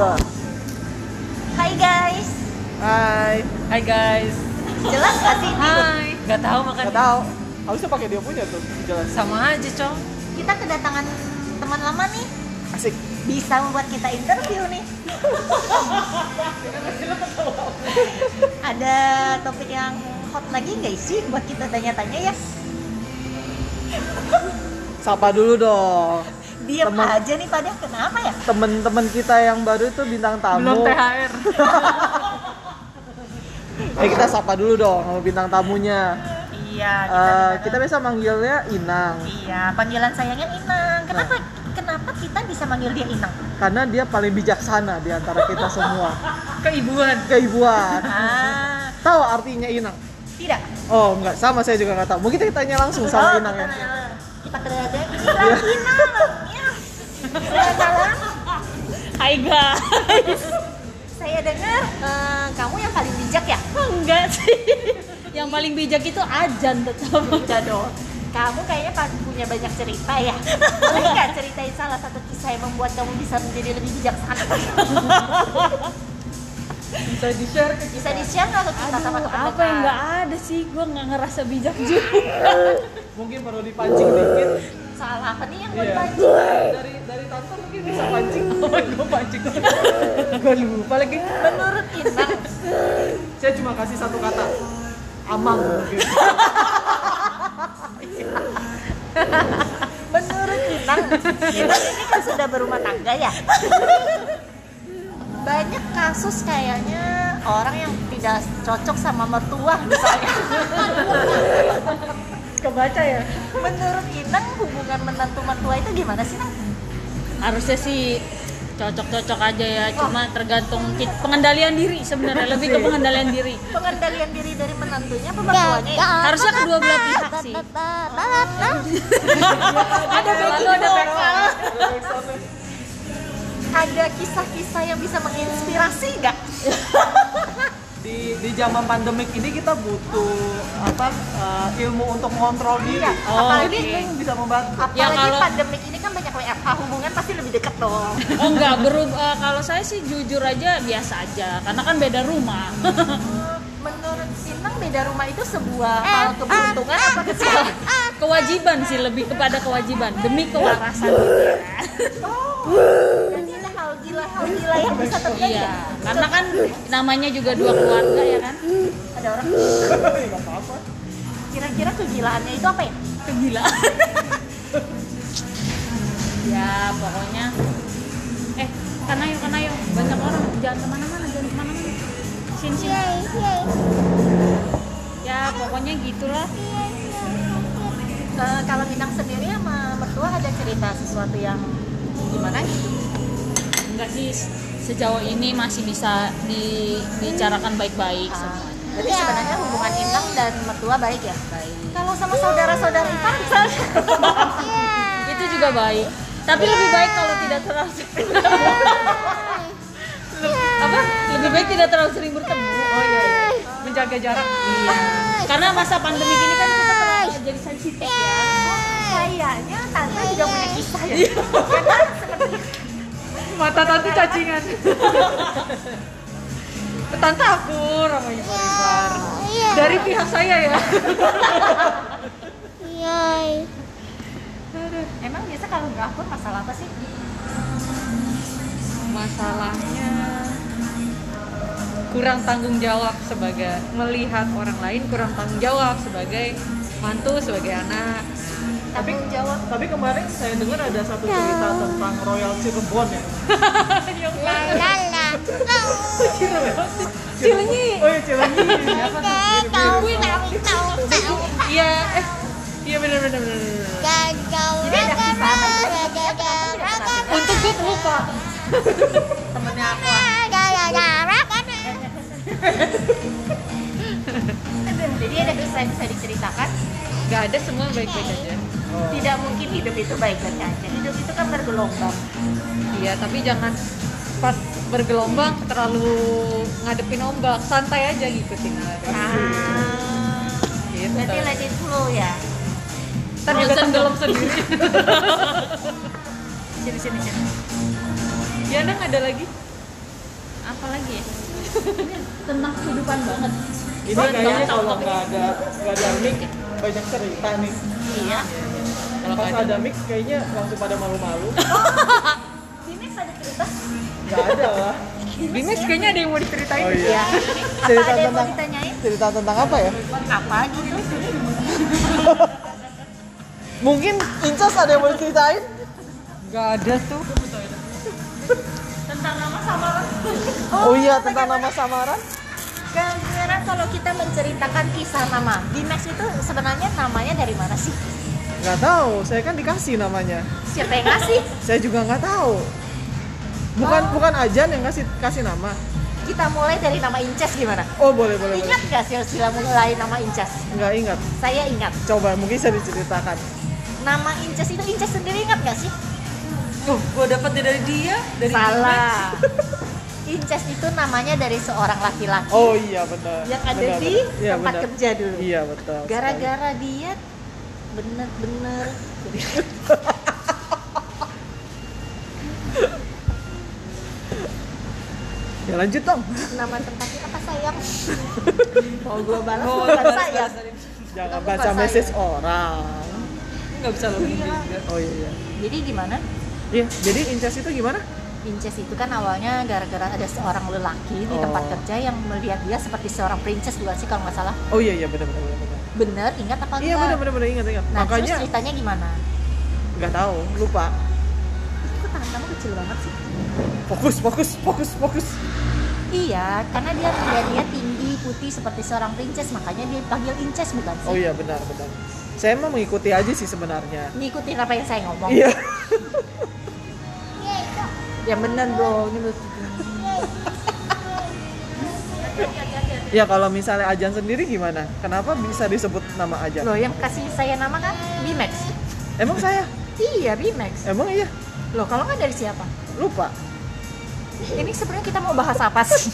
Hai guys. Hai. Hai guys. Jelas gak sih ini? Hai. Gak tahu makanya. Gak tahu. Harusnya pakai dia punya tuh. Jelas. Sama aja, Cong. Kita kedatangan teman lama nih. Asik. Bisa membuat kita interview nih. Ada topik yang hot lagi nggak sih buat kita tanya-tanya ya? Sapa dulu dong. Diam Teman- aja nih pada kenapa ya? Temen-temen kita yang baru itu bintang tamu. Belum THR. Eh kita sapa dulu dong sama bintang tamunya. Iya. Eh, kita biasa manggilnya Inang Iya, panggilan sayangnya Inang. Kenapa? Kenapa kita bisa manggil dia Inang? karena dia paling bijaksana di antara kita semua. Keibuan. Keibuan. Ah, Tahu artinya Inang? tidak. Oh enggak, sama saya juga nggak tahu. Mungkin kita tanya langsung sama Inang ya. Kita kedatangan Inang, Inang. Ya. Selamat malam. Hai guys. Saya dengar eh, kamu yang paling bijak ya? Enggak sih. Yang paling bijak itu ajan tetap. Enggak dong. Kamu kayaknya punya banyak cerita ya. Boleh nggak ceritain salah satu kisah yang membuat kamu bisa menjadi lebih bijaksana? Bisa di-share ke Bisa di-share nggak ke kita sama Aduh, teman apa yang nggak ada sih? Gue nggak ngerasa bijak juga. Mungkin perlu dipancing dikit. Salah apa nih yang mau Iya. dipancing? Dari dari tante mungkin bisa pancing. gue pancing. gue lupa lagi. Menurut Inang, Saya cuma kasih satu kata. Amang mungkin. menurut Inang, Inang ini kan sudah berumah tangga ya. Banyak kasus kayaknya orang yang tidak cocok sama mertua misalnya. Kebaca ya? Menurut Inang hubungan menantu mertua itu gimana sih Nang? Harusnya sih cocok-cocok aja ya. Cuma tergantung pengendalian diri sebenarnya. Lebih ke pengendalian diri. Pengendalian diri dari menantunya apa mertuanya? ya? Harusnya kedua belah pihak sih. Ada backing, ada backing. Ada kisah-kisah yang bisa menginspirasi nggak? Di di zaman pandemik ini kita butuh apa eh, ilmu untuk mengontrol diri. Iya, Oh, apalagi. Ini bisa membantu. apalagi Ya, kalau- pandemik ini kan banyak WFH hubungan pasti lebih dekat dong. Oh enggak, berubah kalau saya sih jujur aja biasa aja karena kan beda rumah. Menurut Inang beda rumah itu sebuah hal keberuntungan apa kesalahan? kewajiban sih lebih kepada kewajiban demi kewarasan gitu ya. Yang bisa terjadi. Iya, ya? karena kan namanya juga dua keluarga ya kan. Ada orang kira-kira kegilaannya itu apa ya? Kegilaan. ya pokoknya eh kan ayo kan ayo banyak orang jangan ke mana-mana jangan ke mana-mana sini sini ya pokoknya gitulah Eh, kalau Inang sendiri sama mertua ada cerita sesuatu yang gimana gitu? Enggak sih sejauh ini masih bisa dibicarakan baik-baik Ah, semuanya? Jadi sebenarnya hubungan Inang dan mertua baik ya? baik. Kalau sama saudara-saudara ipar misalnya? itu juga baik. Tapi lebih baik kalau tidak terlalu sering apa? Lebih baik tidak terlalu sering bertemu. Oh iya, iya. menjaga jarak. Iya. Karena masa pandemi ini kan kita terlalu jadi sensitif ya. Kayaknya tante juga punya kisah ya? Seperti mata tante cacingan. Tante akur sama ibu Ibar dari pihak saya ya. Emang biasa kalau nggak akur masalah apa sih? masalahnya kurang tanggung jawab sebagai melihat orang lain kurang tanggung jawab sebagai mantu sebagai anak Tapi jawab. tapi kemarin saya dengar ada satu cerita tentang Royal Cirebon ya. Cilenyi. Oh iya Cilenyi. Tuh? iya eh. Iya benar benar benar benar. Jadi ada kisah apa? itu? Sebenarnya kenapa tidak pernah untuk gue lupa temennya aku Jadi ada kisah yang bisa diceritakan? Nggak ada semua baik baik aja Tidak mungkin hidup itu baik-baik aja. Hidup itu kan bergelombang. Iya tapi jangan pas bergelombang terlalu ngadepin ombak. Santai aja ngikutin arus ah, gitu Berarti it flow ya? Ntar juga tenggelam sendiri. Sini sini sini. Ya nang ada lagi? Apa lagi ya? Ini tentang kehidupan banget. Ini kayaknya kalau nggak ada nggak ada mic banyak cerita nih. iya kalau Pas ada mic kayaknya langsung pada malu-malu. Bimex ada cerita Nggak ada lah. Bimex kayaknya ada yang mau diceritain Oh iya. ya apa Cerita ada yang mau tentang- ditanyain Cerita tentang apa ya? apa gitu Mungkin Incas ada yang mau ceritain? nggak ada tuh tentang nama samaran Oh, iya tentang nama samaran. Sekarang kalau kita menceritakan kisah nama Bimex itu sebenarnya namanya dari mana sih? Nggak tahu, saya kan dikasih namanya. Siapa yang ngasih? Saya juga nggak tahu. Bukan bukan Ajan yang kasih kasih nama. Kita mulai dari nama Incas gimana? Oh boleh boleh boleh. Ingat gak silsilah mulai nama Incas? Nggak ingat. Saya ingat. Coba mungkin saya diceritakan. Nama Incas itu Incas sendiri ingat gak sih? tuh gue dapet dari dia dari Salah. Incas itu namanya dari seorang laki-laki Oh iya benar. yang ada Benar, di benar. Iya, tempat benar. kerja dulu. Iya betul. Gara-gara dia bener-bener. Ya lanjut dong. nama tempatnya apa sayang? Mau gue balas Oh, bukan sayang. Jangan baca message orang. nggak bisa lebih juga Oh iya iya. Jadi gimana? Iya, jadi Incas itu gimana? Princess itu kan awalnya gara-gara ada seorang lelaki di Oh. tempat kerja yang melihat dia seperti seorang princess bukan sih kalau nggak salah. Oh iya iya benar benar benar. benar. Bener, ingat apa Iya enggak? benar benar benar ingat ingat. Nah, Makanya terus ceritanya gimana? nggak tahu, lupa. Kok tangan kamu kecil banget sih? Fokus fokus fokus fokus. Iya, karena dia dia tinggi, putih seperti seorang princess, makanya dia panggil Inces bukan sih? Oh iya benar benar. Saya emang mengikuti aja sih sebenarnya. Ngikutin apa yang saya ngomong. Iya. Ya bener dong. ini lu- Ya kalau misalnya Ajan sendiri gimana? Kenapa bisa disebut nama Ajan? Loh, yang kasih saya nama kan Bimax. Emang saya? Iya, Bimax. Emang iya? Loh, kalau nggak dari siapa? Lupa. Ini sebenarnya kita mau bahas apa sih?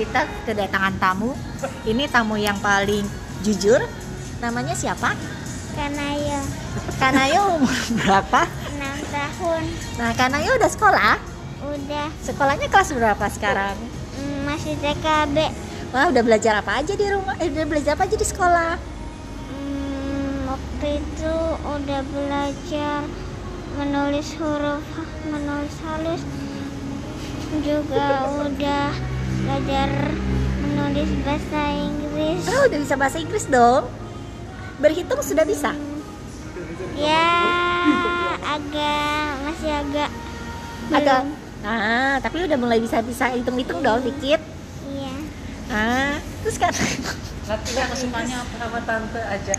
kita kedatangan tamu. Ini tamu yang paling jujur. Namanya siapa? Kanayo Kanayo umur berapa? 6 tahun Nah, Kanayo udah sekolah. Udah Sekolahnya kelas berapa sekarang? mm, masih TKB Wah, udah belajar apa aja di rumah? Eh, udah belajar apa aja di sekolah? Mm, waktu itu udah belajar menulis huruf menulis halus juga udah belajar menulis bahasa Inggris Oh, udah bisa bahasa Inggris dong. Berhitung sudah bisa. ya agak masih agak Agak. belum. Nah, tapi udah mulai bisa bisa hitung-hitung dong dikit. iya Ah, terus kan latihan kesukaannya apa Sama tante aja.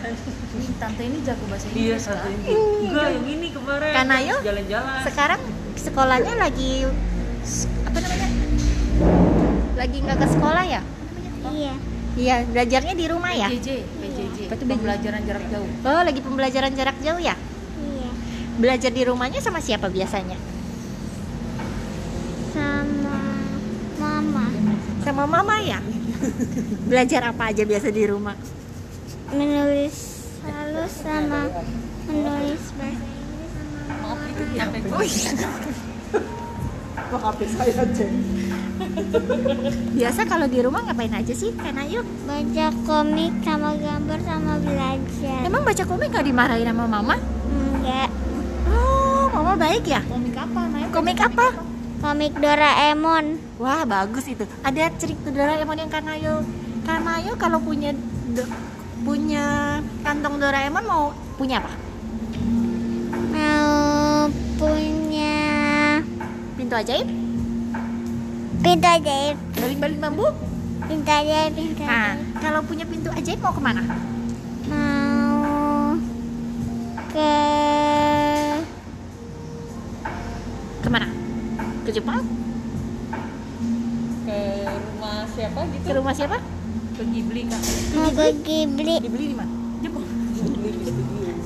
tante ini jago bahasa Iya Inggris satu kan? ini. Enggak yang ini kemarin. Kan ayo. Jalan-jalan. sekarang sekolahnya lagi apa namanya? Lagi nggak ke sekolah ya? iya Iya, belajarnya di rumah ya. PJJ PJJ Apa tuh pembelajaran jarak jauh Oh, lagi pembelajaran jarak jauh ya? iya Belajar di rumahnya sama siapa biasanya? sama mama Sama mama ya? Belajar apa aja biasa di rumah? menulis halus sama menulis bahasa Inggris sama maaf itu Oh iya. HP saya cek? Biasa kalau di rumah ngapain aja sih? Karena yuk. baca komik sama gambar sama belajar Emang baca komik nggak dimarahin sama mama? enggak Oh, mama baik ya? komik apa Naya Komik apa? Komik Doraemon Wah, bagus itu. Ada cerita Doraemon yang Kanayo. Kanayo kalau punya do- punya kantong Doraemon mau punya apa? mau punya Pintu ajaib? pintu ajaib Baling-baling bambu? pintu ajaib pintu Nah, ajaib kalau punya pintu ajaib mau ke mana? mau ke Ke mana? Ke Jepang? ke rumah siapa gitu Ke rumah siapa? ke Ghibli kak mau ke Ghibli Dibeli di mana? Jepang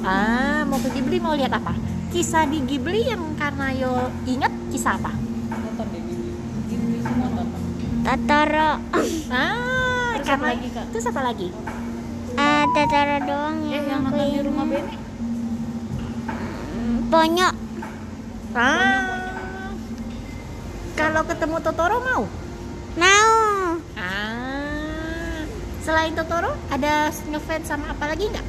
Ah, mau ke Ghibli mau lihat apa? Kisah di Ghibli yang Kanayo ingat kisah apa? nonton deh Ghibli Ghibli semua nonton Totoro Ah, Terus karena apa lagi, Kak? Terus apa lagi? ah Totoro doang eh yang yang aku nonton di rumah. Bene Ponyo Ah, Kalau ketemu Totoro mau? Mau. Ah. Selain Totoro, ada ngefans sama apa lagi nggak?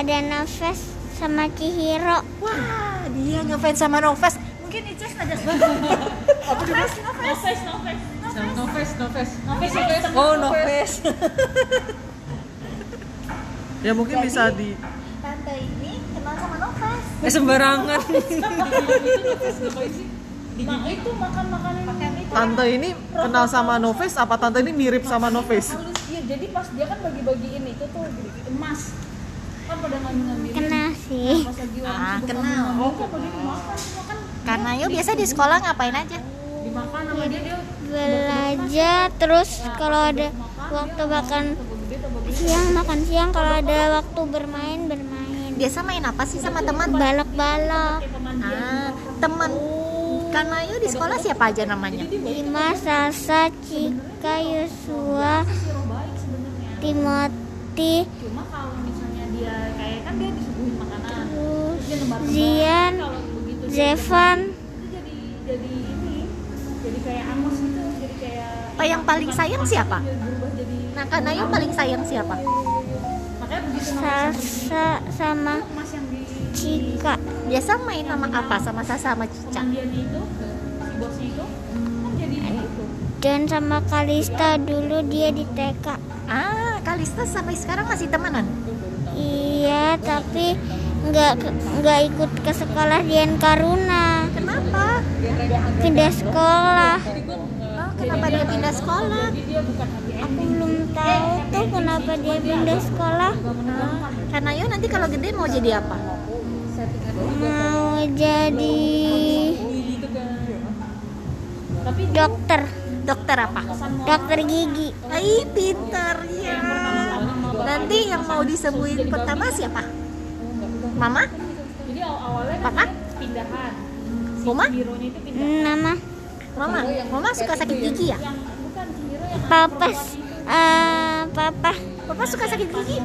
Ada Nafes sama Chihiro. Wah, dia ngefans sama Novas. Mungkin Ices ada Apa juga? Novas, Novas. Noves, Noves, Noves ya guys. Oh, Noves. ya mungkin bisa di Tante ini kenal sama Novas. eh, sembarangan. Nah, itu makan makanan Makan itu. Tante ini kenal sama Noves apa tante ini mirip sama Noves? halus iya jadi pas dia kan bagi-bagiin itu tuh bagi emas kan pada ngambil-ngambilin Kenal sih. lagi waktu Ah, kenal. ngambil, oh, kok dia dimakan makan Karena yuk biasa di sekolah ngapain aja? dimakan sama dia dia Belajar terus kalau ada waktu makan siang makan siang kalau ada waktu bermain bermain. Biasa main apa sih sama teman? Balak-balak. Ah, teman. Karena yuk di sekolah siapa aja namanya? Bima, Sasa, Cika, Yosua, Timothy, cuma kalau misalnya dia kayak kan dia disuguhin makanan terus dia nembar Zian, kalau begitu dia Zevan, jadi jadi ini jadi kayak amos gitu jadi kayak Oh, yang paling sayang siapa? Nah, karena yuk paling sayang siapa? makanya begitu nama Sasa sama Cika. Biasa main sama apa? Sama Sasa sama Cica. kan jadi itu Dan sama Kalista dulu dia di TK. Ah, Kalista sampai sekarang masih temenan. Iya, tapi nggak nggak ikut ke sekolah Dian Karuna. Kenapa? Pindah sekolah. Oh, kenapa dia pindah sekolah? Aku belum tahu tuh kenapa dia pindah sekolah. Ah, karena yuk nanti kalau gede mau jadi apa? Mau jadi dokter, Dokter apa? dokter gigi. Ih, pintar ya. Nanti yang mau disembuhin pertama siapa? Mama? Papa? pindahan Mama? Nama Mama? Mama suka sakit gigi ya? Papa, eh, Papa. Papa suka sakit gigi?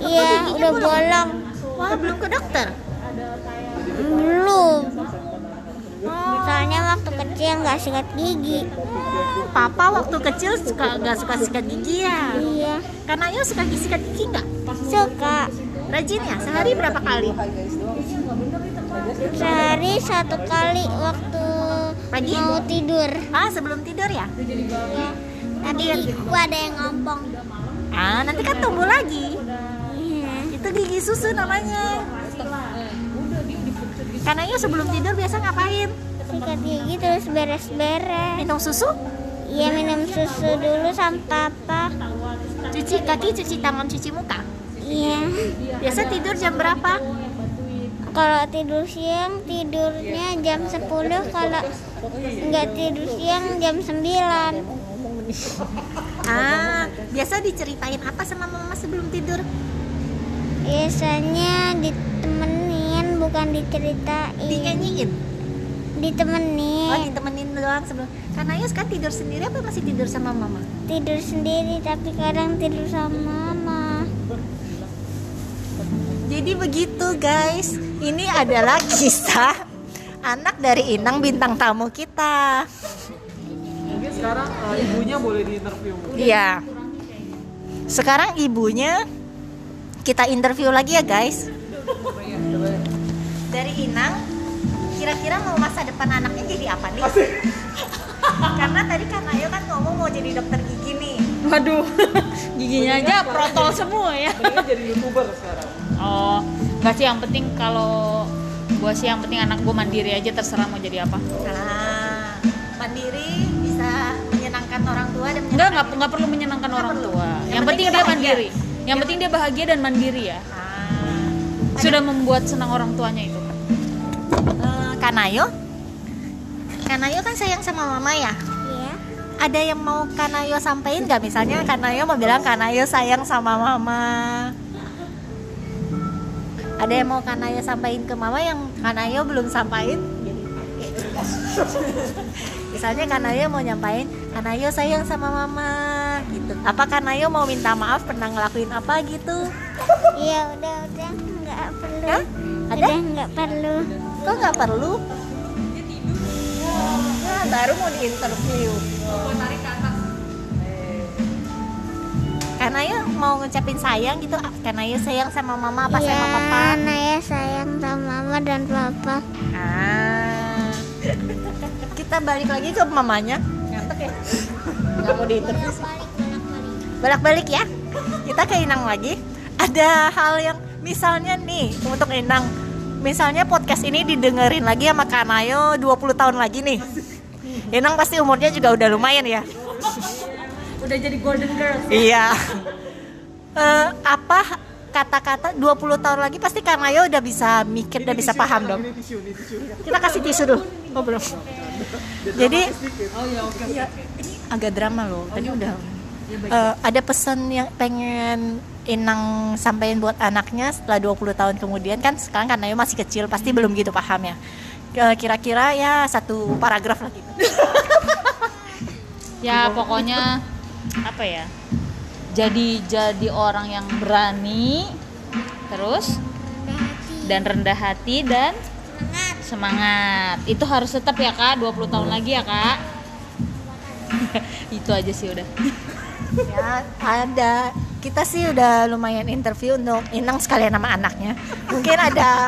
Iya, udah bolong. Wah, belum ke dokter. Belum. Soalnya waktu kecil nggak sikat gigi. Papa waktu kecil suka nggak suka sikat gigi ya? Iya, Karena yuk suka sikat gigi nggak? suka. Rajin ya? Sehari berapa kali? Sehari satu kali waktu Pagi? mau tidur. Ah, sebelum tidur ya? Tadi gigiku ada yang ngompong. Ah, nanti kan tumbuh lagi. Iya. Itu gigi susu namanya. Karena yuk sebelum tidur biasa ngapain? Sikat gigi terus beres-beres. Minum susu? Iya minum susu dulu sama papa. Cuci kaki, cuci tangan, cuci muka. Iya. Biasa tidur jam berapa? Kalau tidur siang tidurnya jam 10 kalau nggak tidur siang jam 9 Ah, biasa diceritain apa sama mama sebelum tidur? biasanya ditemenin bukan diceritain Dinyanyiin. Oh, ditemenin ditemenin doang sebelum. Karena yuk sekarang tidur sendiri apa masih tidur sama mama? tidur sendiri tapi kadang tidur sama mama Jadi begitu guys, ini adalah kisah anak dari Inang bintang tamu kita. Mungkin sekarang eh, ibunya boleh diinterview. Iya. Sekarang ibunya kita interview lagi ya guys. Dari Inang, kira-kira mau masa depan anaknya jadi apa nih? Karena tadi karena Ayo kan ngomong mau jadi dokter gigi nih. waduh giginya aja protol semua ya jadi youtuber sekarang. oh nggak sih yang penting kalau gua sih yang penting anak gua mandiri aja terserah mau jadi apa Nah, mandiri bisa menyenangkan orang tua dan Enggak, menyenangkan nggak nggak perlu menyenangkan orang perlu. tua. Yang Yang, penting penting dia bahagia. mandiri. Yang penting dia bahagia dan mandiri ya. Ah, Sudah membuat senang orang tuanya itu. eh, Kanayo? Kanayo kan sayang sama mama ya? Iya. Ada yang mau Kanayo sampaikan nggak? Misalnya Kanayo mau bilang Kanayo sayang sama mama. Ada yang mau Kanayo sampaikan ke mama yang Kanayo belum sampaikan? Misalnya Kanayo mau nyampain Kanayo sayang sama mama gitu. Apa Kanayo mau minta maaf pernah ngelakuin apa gitu? Iya udah udah nggak perlu Hah? ada udah nggak perlu kok nggak perlu Nah, baru mau diinterview. Karena ya mau ngucapin sayang gitu, karena ya sayang sama mama apa Iya, sama papa. Naya sayang sama mama dan papa. Ah. Kita balik lagi ke mamanya. Ngantuk ya? Nggak mau diinterview sih. Bolak-balik ya. Kita ke Inang lagi. Ada hal yang misalnya nih untuk Inang. Misalnya podcast ini didengerin lagi sama Kanayo 20 tahun lagi nih. Inang pasti umurnya juga udah lumayan ya. Udah jadi golden girl. Iya. Eh, apa kata-kata 20 tahun lagi pasti Kanayo udah bisa mikir, udah bisa paham dong. Tisu, tisu. Kita kasih tisu dulu. Oh belum. Jadi Oh iya oke. ya, ini agak drama loh. Tadi udah. Eh, ada pesan yang pengen Inang sampaikan buat anaknya setelah 20 tahun kemudian kan sekarang kan Ayu masih kecil pasti belum gitu paham ya. Eh, Kira-kira ya satu paragraf lah gitu. Ya pokoknya apa ya? Jadi jadi orang yang berani terus dan rendah hati dan semangat. Itu harus tetap ya Kak, 20 tahun lagi ya Kak. Itu aja sih udah. ya ada kita sih udah lumayan interview untuk Inang sekalian sama anaknya mungkin ada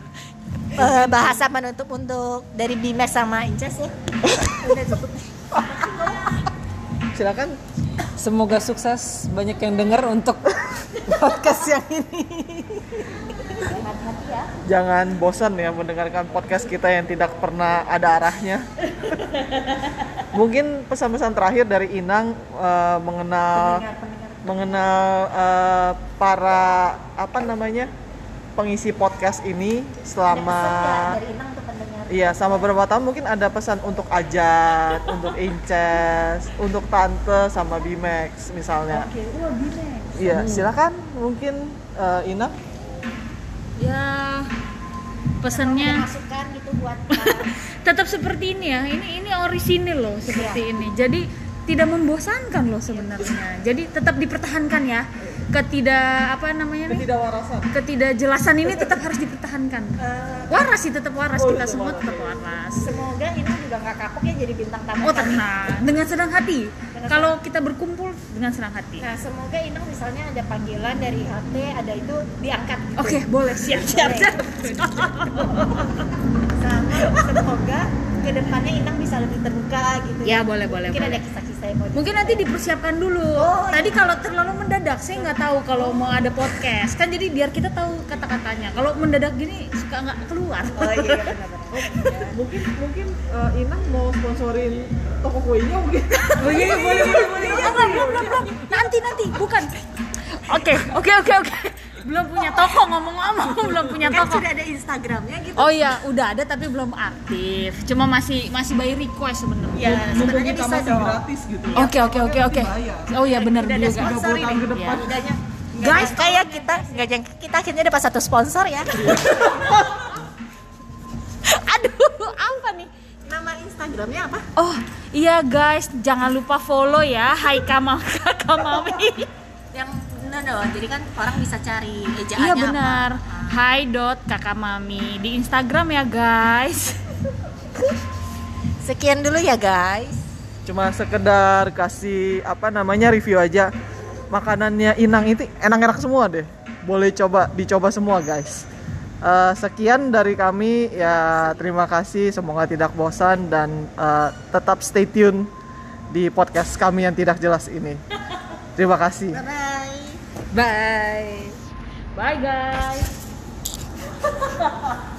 eh, bahasa penutup untuk dari Bimex sama Inces ya udah cukup Silakan. Semoga sukses banyak yang dengar untuk podcast yang ini. Jangan bosan ya mendengarkan podcast kita yang tidak pernah ada arahnya. Mungkin pesan-pesan terakhir dari Inang eh, mengenal mengenal eh, para apa namanya pengisi podcast ini selama Iya, sama beberapa tahun mungkin ada pesan untuk Ajat, untuk Inces, untuk Tante sama Bimax misalnya. oke wah Bimex Iya, silakan mungkin eh, Ina. Ya pesannya masukan gitu buat tetap seperti ini ya. Ini ini orisinil loh seperti ini. Jadi tidak membosankan loh sebenarnya. Jadi tetap dipertahankan ya. Ketidak apa namanya nih? Ketidakvarasan. Ketidakjelasan ini tetap harus dipertahankan. Waras sih tetap waras Oh, kita semua waras. tetap waras. semoga Inang juga nggak kapok ya jadi bintang tamu Oh tenang, dengan senang hati. Kalau kita berkumpul dengan senang hati. Nah, semoga Inang misalnya ada panggilan dari HT, ada itu diangkat gitu. Oke, boleh siap siap siap. Sama semoga ke depannya Inang bisa lebih terbuka gitu. Ya boleh boleh. Mungkin boleh. ada kisah-kisah yang mau Mungkin nanti dipersiapkan dulu. Oh, Tadi kalau terlalu mendadak, saya nggak tahu kalau mau ada podcast. Kan jadi biar kita tahu kata-katanya. Kalau mendadak gini suka nggak keluar. Oh iya, iya benar-benar. Mungkin mungkin eh, Inang mau sponsorin toko kuenya mungkin. Oh iya, iya, boleh boleh boleh. Oh, belum belum belum belum. Nanti nanti bukan. Oke oke oke oke. Belum punya toko ngomong-ngomong belum punya Kan toko. sudah ada Instagramnya gitu. Oh iya, udah ada tapi belum aktif. Cuma masih masih by request sebenarnya. Ya, sebenarnya bisa masih dong. gratis gitu. Oke oke oke oke. Oh iya benar juga. sponsor 30 tahun ke depan. Udahnya. Guys, kayak kita nggak jang kita akhirnya dapat satu sponsor ya. Aduh, apa nih? Nama Instagramnya apa? Oh iya guys, jangan lupa follow ya Hai Kamal Kakak No, no, jadi kan orang bisa cari ejaannya Iya benar. Hai dot kakak mami di Instagram ya guys. Sekian dulu ya guys. Cuma sekedar kasih apa namanya review aja. Makanannya Inang itu enak-enak semua deh. Boleh coba dicoba semua guys. Eh, sekian dari kami ya terima kasih semoga tidak bosan dan eh, tetap stay tune di podcast kami yang tidak jelas ini. Terima kasih. Bye bye. Bye. Bye guys.